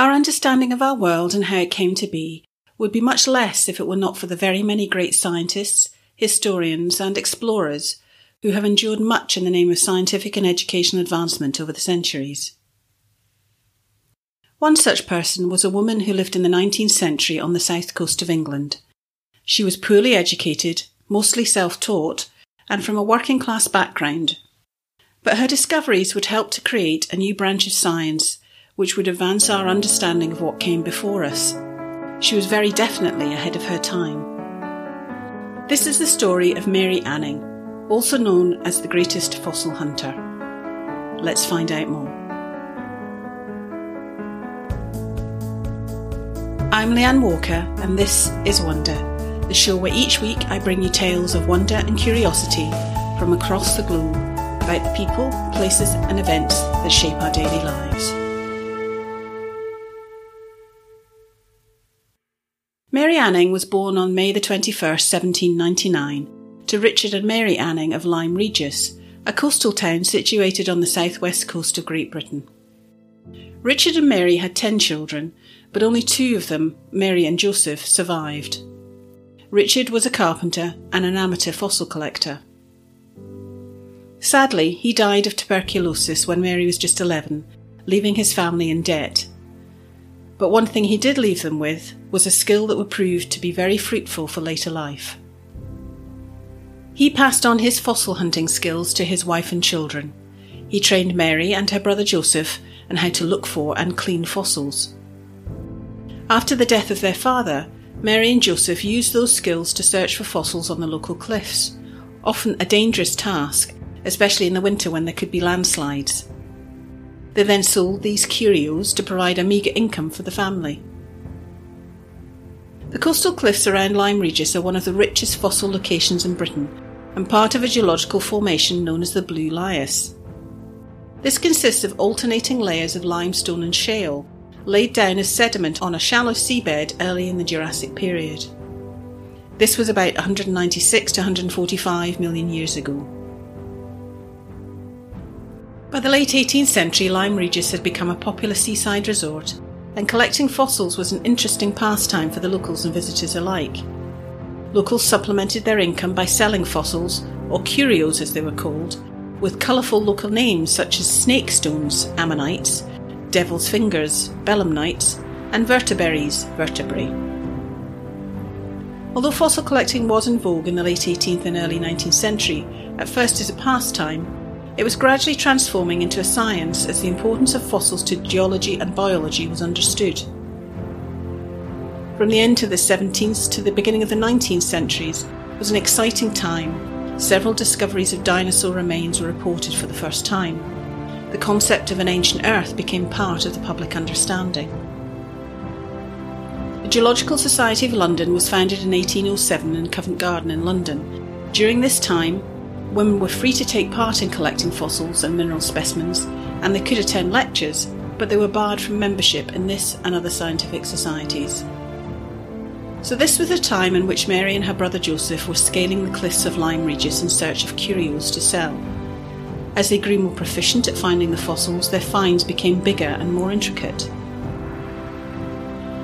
Our understanding of our world and how it came to be would be much less if it were not for the very many great scientists, historians, and explorers who have endured much in the name of scientific and educational advancement over the centuries. One such person was a woman who lived in the 19th century on the south coast of England. She was poorly educated, mostly self taught, and from a working class background. But her discoveries would help to create a new branch of science which would advance our understanding of what came before us. She was very definitely ahead of her time. This is the story of Mary Anning, also known as the greatest fossil hunter. Let's find out more. I'm Leanne Walker, and this is Wonder, the show where each week I bring you tales of wonder and curiosity from across the globe about the people, places, and events that shape our daily lives. Mary Anning was born on May the 21st, 1799 to Richard and Mary Anning of Lyme Regis, a coastal town situated on the southwest coast of Great Britain. Richard and Mary had ten children, but only two of them, Mary and Joseph, survived. Richard was a carpenter and an amateur fossil collector. Sadly, he died of tuberculosis when Mary was just 11, leaving his family in debt. But one thing he did leave them with was a skill that would prove to be very fruitful for later life. He passed on his fossil hunting skills to his wife and children. He trained Mary and her brother Joseph in how to look for and clean fossils. After the death of their father, Mary and Joseph used those skills to search for fossils on the local cliffs, often a dangerous task, especially in the winter when there could be landslides. They then sold these curios to provide a meagre income for the family. The coastal cliffs around Lyme Regis are one of the richest fossil locations in Britain and part of a geological formation known as the Blue Lias. This consists of alternating layers of limestone and shale, laid down as sediment on a shallow seabed early in the Jurassic period. This was about 196 to 145 million years ago. By the late 18th century, Lyme Regis had become a popular seaside resort, and collecting fossils was an interesting pastime for the locals and visitors alike. Locals supplemented their income by selling fossils, or curios as they were called, with colourful local names such as snake stones, ammonites, devil's fingers, belemnites, and vertebrates, vertebrae. Although fossil collecting was in vogue in the late 18th and early 19th century, at first as a pastime, it was gradually transforming into a science as the importance of fossils to geology and biology was understood. From the end of the 17th to the beginning of the 19th centuries was an exciting time. Several discoveries of dinosaur remains were reported for the first time. The concept of an ancient Earth became part of the public understanding. The Geological Society of London was founded in 1807 in Covent Garden in London. During this time, women were free to take part in collecting fossils and mineral specimens, and they could attend lectures, but they were barred from membership in this and other scientific societies. So, this was a time in which Mary and her brother Joseph were scaling the cliffs of Lyme Regis in search of curios to sell. As they grew more proficient at finding the fossils, their finds became bigger and more intricate.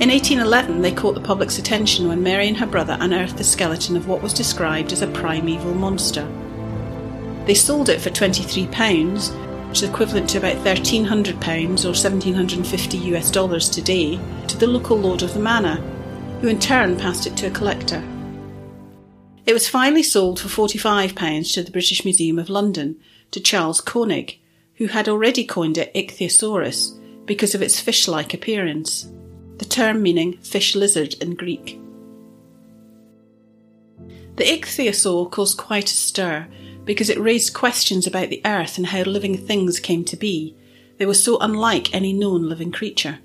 In 1811, they caught the public's attention when Mary and her brother unearthed the skeleton of what was described as a primeval monster. They sold it for £23, which is equivalent to about £1,300 or 1750 US dollars today, to the local lord of the manor, who in turn passed it to a collector. It was finally sold for £45 to the British Museum of London to Charles Koenig, who had already coined it Ichthyosaurus because of its fish like appearance, the term meaning fish lizard in Greek. The ichthyosaur caused quite a stir because it raised questions about the earth and how living things came to be. They were so unlike any known living creature.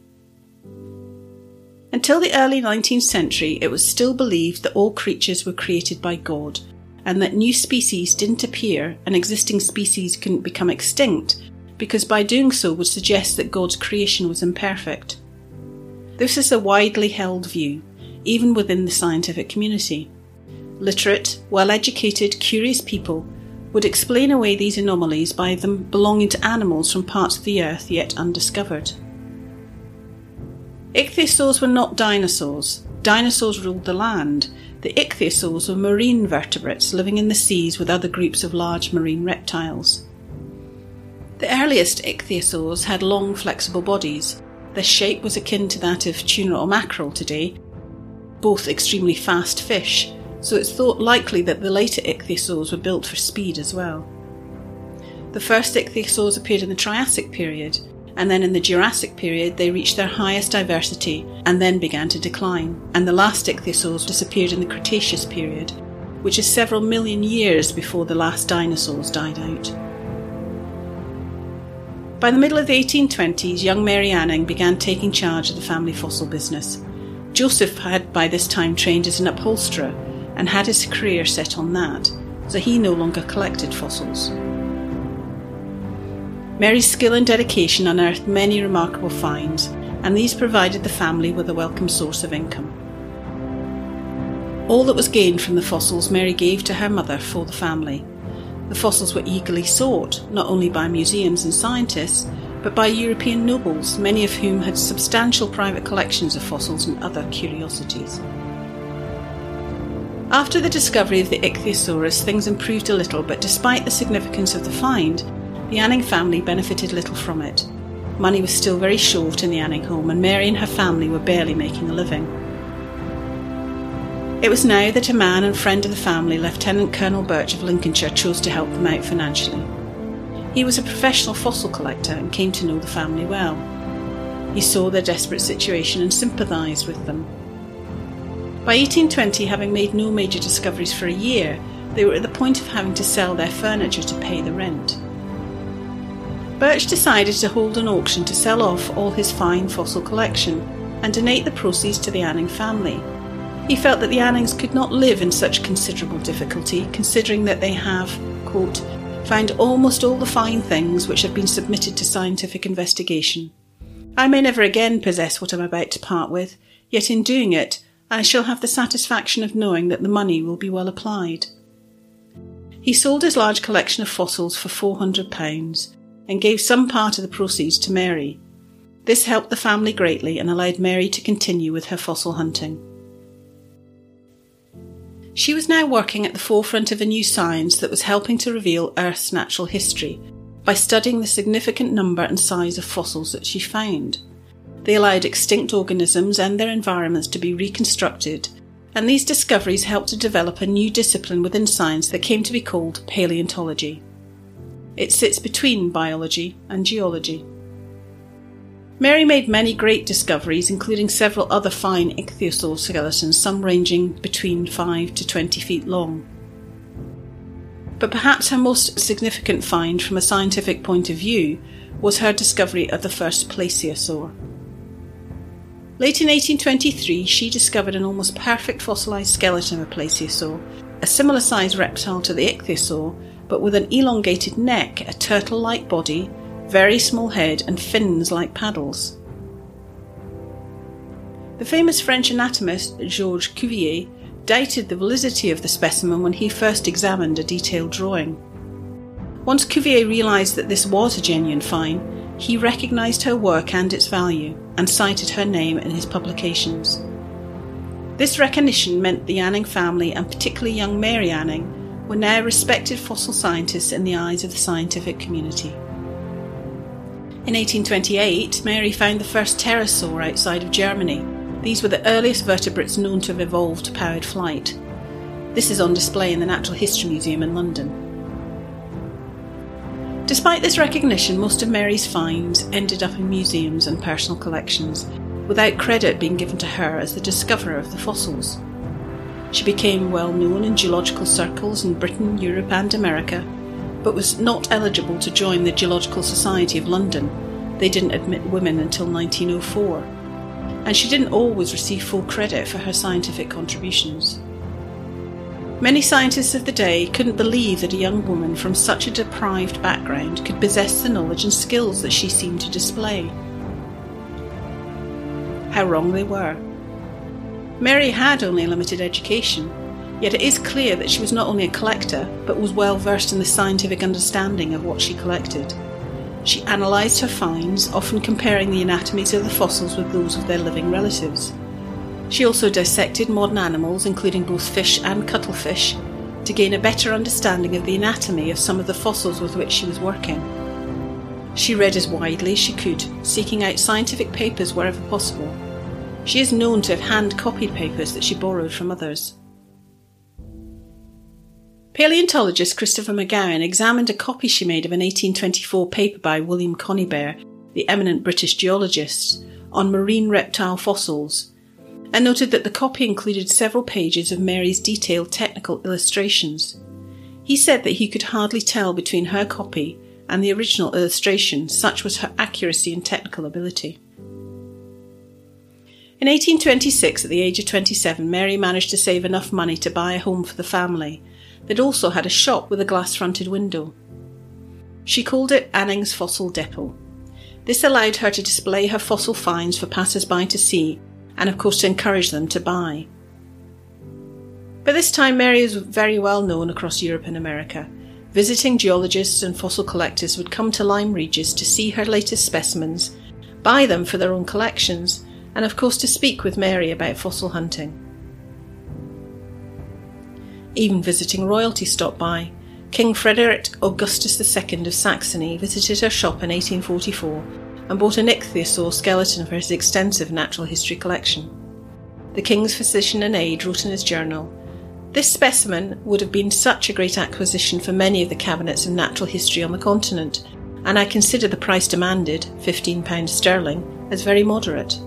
Until the early 19th century, it was still believed that all creatures were created by God and that new species didn't appear and existing species couldn't become extinct because by doing so would suggest that God's creation was imperfect. This is a widely held view, even within the scientific community. Literate, well educated, curious people would explain away these anomalies by them belonging to animals from parts of the earth yet undiscovered. Ichthyosaurs were not dinosaurs. Dinosaurs ruled the land. The ichthyosaurs were marine vertebrates living in the seas with other groups of large marine reptiles. The earliest ichthyosaurs had long, flexible bodies. Their shape was akin to that of tuna or mackerel today, both extremely fast fish, so it's thought likely that the later ichthyosaurs were built for speed as well. The first ichthyosaurs appeared in the Triassic period, and then in the Jurassic period they reached their highest diversity and then began to decline, and the last ichthyosaurs disappeared in the Cretaceous period, which is several million years before the last dinosaurs died out. By the middle of the 1820s, young Mary Anning began taking charge of the family fossil business. Joseph had by this time trained as an upholsterer and had his career set on that, so he no longer collected fossils. Mary's skill and dedication unearthed many remarkable finds, and these provided the family with a welcome source of income. All that was gained from the fossils Mary gave to her mother for the family. The fossils were eagerly sought, not only by museums and scientists, but by European nobles, many of whom had substantial private collections of fossils and other curiosities. After the discovery of the Ichthyosaurus, things improved a little, but despite the significance of the find, the Anning family benefited little from it. Money was still very short in the Anning home, and Mary and her family were barely making a living. It was now that a man and friend of the family, Lieutenant Colonel Birch of Lincolnshire, chose to help them out financially. He was a professional fossil collector and came to know the family well. He saw their desperate situation and sympathised with them. By 1820, having made no major discoveries for a year, they were at the point of having to sell their furniture to pay the rent. Birch decided to hold an auction to sell off all his fine fossil collection and donate the proceeds to the Anning family. He felt that the Annings could not live in such considerable difficulty, considering that they have, quote, found almost all the fine things which have been submitted to scientific investigation. I may never again possess what I'm about to part with, yet in doing it, I shall have the satisfaction of knowing that the money will be well applied. He sold his large collection of fossils for £400 and gave some part of the proceeds to Mary. This helped the family greatly and allowed Mary to continue with her fossil hunting. She was now working at the forefront of a new science that was helping to reveal Earth's natural history by studying the significant number and size of fossils that she found. They allowed extinct organisms and their environments to be reconstructed, and these discoveries helped to develop a new discipline within science that came to be called paleontology. It sits between biology and geology. Mary made many great discoveries, including several other fine ichthyosaur skeletons, some ranging between 5 to 20 feet long. But perhaps her most significant find from a scientific point of view was her discovery of the first plesiosaur. Late in 1823, she discovered an almost perfect fossilized skeleton of a plesiosaur, a similar sized reptile to the ichthyosaur, but with an elongated neck, a turtle like body, very small head, and fins like paddles. The famous French anatomist Georges Cuvier doubted the validity of the specimen when he first examined a detailed drawing. Once Cuvier realised that this was a genuine find, he recognised her work and its value and cited her name in his publications. This recognition meant the Anning family, and particularly young Mary Anning, were now respected fossil scientists in the eyes of the scientific community. In 1828, Mary found the first pterosaur outside of Germany. These were the earliest vertebrates known to have evolved powered flight. This is on display in the Natural History Museum in London. Despite this recognition, most of Mary's finds ended up in museums and personal collections, without credit being given to her as the discoverer of the fossils. She became well known in geological circles in Britain, Europe, and America, but was not eligible to join the Geological Society of London. They didn't admit women until 1904. And she didn't always receive full credit for her scientific contributions. Many scientists of the day couldn't believe that a young woman from such a deprived background could possess the knowledge and skills that she seemed to display. How wrong they were. Mary had only a limited education, yet it is clear that she was not only a collector, but was well versed in the scientific understanding of what she collected. She analysed her finds, often comparing the anatomies of the fossils with those of their living relatives. She also dissected modern animals, including both fish and cuttlefish, to gain a better understanding of the anatomy of some of the fossils with which she was working. She read as widely as she could, seeking out scientific papers wherever possible. She is known to have hand copied papers that she borrowed from others. Paleontologist Christopher McGowan examined a copy she made of an 1824 paper by William Conybeare, the eminent British geologist, on marine reptile fossils, and noted that the copy included several pages of Mary's detailed technical illustrations. He said that he could hardly tell between her copy and the original illustration, such was her accuracy and technical ability. In 1826, at the age of 27, Mary managed to save enough money to buy a home for the family that also had a shop with a glass fronted window. She called it Anning's Fossil Depot. This allowed her to display her fossil finds for passers by to see and, of course, to encourage them to buy. By this time, Mary was very well known across Europe and America. Visiting geologists and fossil collectors would come to Lyme Regis to see her latest specimens, buy them for their own collections, and of course to speak with Mary about fossil hunting. Even visiting royalty stopped by. King Frederick Augustus II of Saxony visited her shop in 1844 and bought an ichthyosaur skeleton for his extensive natural history collection. The king's physician and aide wrote in his journal This specimen would have been such a great acquisition for many of the cabinets of natural history on the continent, and I consider the price demanded, £15 sterling, as very moderate.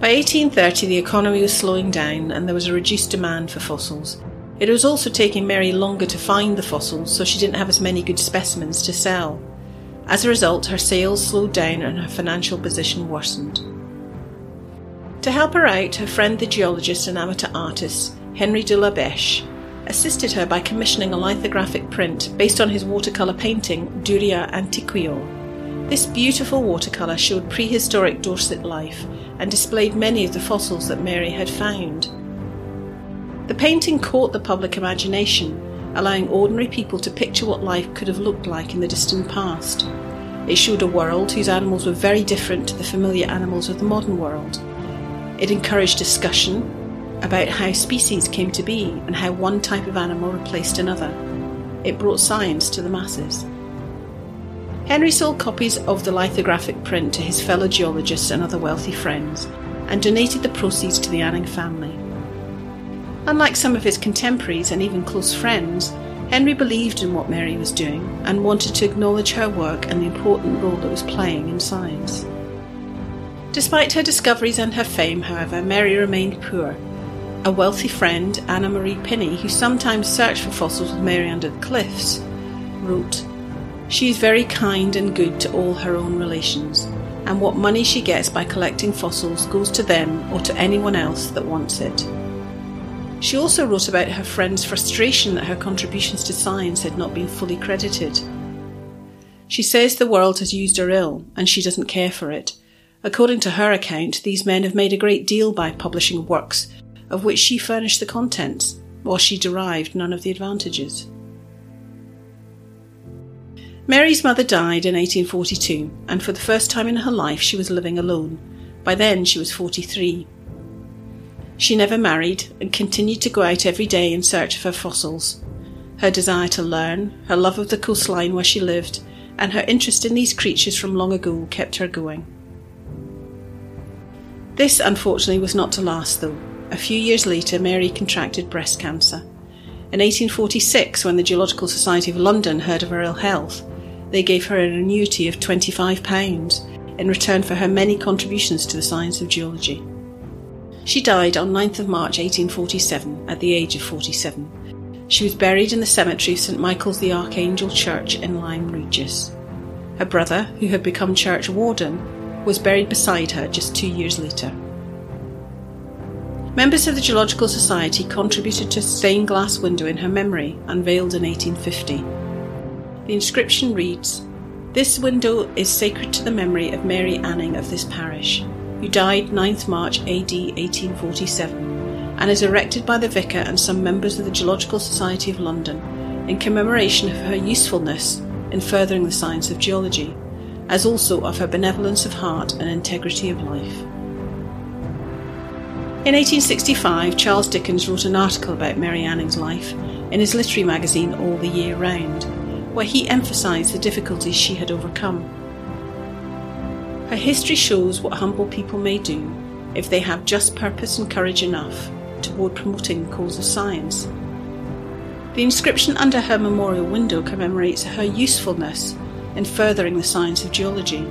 By 1830, the economy was slowing down and there was a reduced demand for fossils. It was also taking Mary longer to find the fossils, so she didn't have as many good specimens to sell. As a result, her sales slowed down and her financial position worsened. To help her out, her friend the geologist and amateur artist, Henry de la Beche, assisted her by commissioning a lithographic print based on his watercolour painting Duria Antiquior. This beautiful watercolour showed prehistoric Dorset life and displayed many of the fossils that Mary had found. The painting caught the public imagination allowing ordinary people to picture what life could have looked like in the distant past. It showed a world whose animals were very different to the familiar animals of the modern world. It encouraged discussion about how species came to be and how one type of animal replaced another. It brought science to the masses. Henry sold copies of the lithographic print to his fellow geologists and other wealthy friends and donated the proceeds to the Anning family. Unlike some of his contemporaries and even close friends, Henry believed in what Mary was doing and wanted to acknowledge her work and the important role that was playing in science. Despite her discoveries and her fame, however, Mary remained poor. A wealthy friend, Anna Marie Pinney, who sometimes searched for fossils with Mary under the cliffs, wrote, She is very kind and good to all her own relations, and what money she gets by collecting fossils goes to them or to anyone else that wants it. She also wrote about her friend's frustration that her contributions to science had not been fully credited. She says the world has used her ill, and she doesn't care for it. According to her account, these men have made a great deal by publishing works of which she furnished the contents, while she derived none of the advantages. Mary's mother died in 1842, and for the first time in her life she was living alone. By then she was 43. She never married and continued to go out every day in search of her fossils. Her desire to learn, her love of the coastline where she lived, and her interest in these creatures from long ago kept her going. This, unfortunately, was not to last, though. A few years later, Mary contracted breast cancer. In 1846, when the Geological Society of London heard of her ill health, they gave her an annuity of £25 in return for her many contributions to the science of geology. She died on 9th of March 1847 at the age of 47. She was buried in the cemetery of St Michael's the Archangel Church in Lyme Regis. Her brother, who had become church warden, was buried beside her just two years later. Members of the Geological Society contributed to a stained glass window in her memory, unveiled in 1850. The inscription reads This window is sacred to the memory of Mary Anning of this parish who died 9th March AD 1847, and is erected by the vicar and some members of the Geological Society of London in commemoration of her usefulness in furthering the science of geology, as also of her benevolence of heart and integrity of life. In 1865, Charles Dickens wrote an article about Mary Anning's life in his literary magazine All the Year Round, where he emphasised the difficulties she had overcome. Her history shows what humble people may do if they have just purpose and courage enough toward promoting the cause of science. The inscription under her memorial window commemorates her usefulness in furthering the science of geology.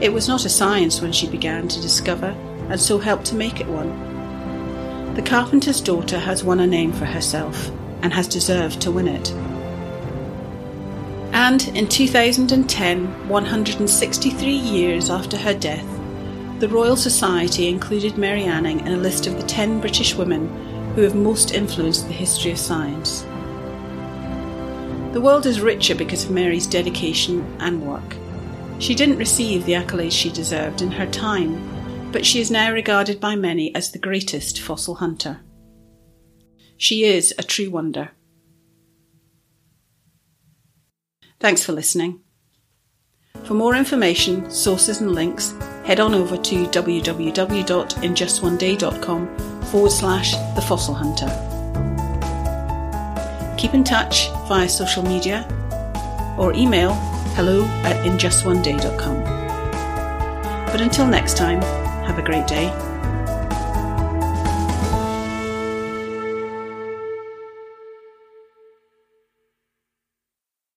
It was not a science when she began to discover and so helped to make it one. The carpenter's daughter has won a name for herself and has deserved to win it. And in 2010, 163 years after her death, the Royal Society included Mary Anning in a list of the 10 British women who have most influenced the history of science. The world is richer because of Mary's dedication and work. She didn't receive the accolades she deserved in her time, but she is now regarded by many as the greatest fossil hunter. She is a true wonder. Thanks for listening. For more information, sources, and links, head on over to www.injustoneday.com forward slash the fossil hunter. Keep in touch via social media or email hello at injustoneday.com. But until next time, have a great day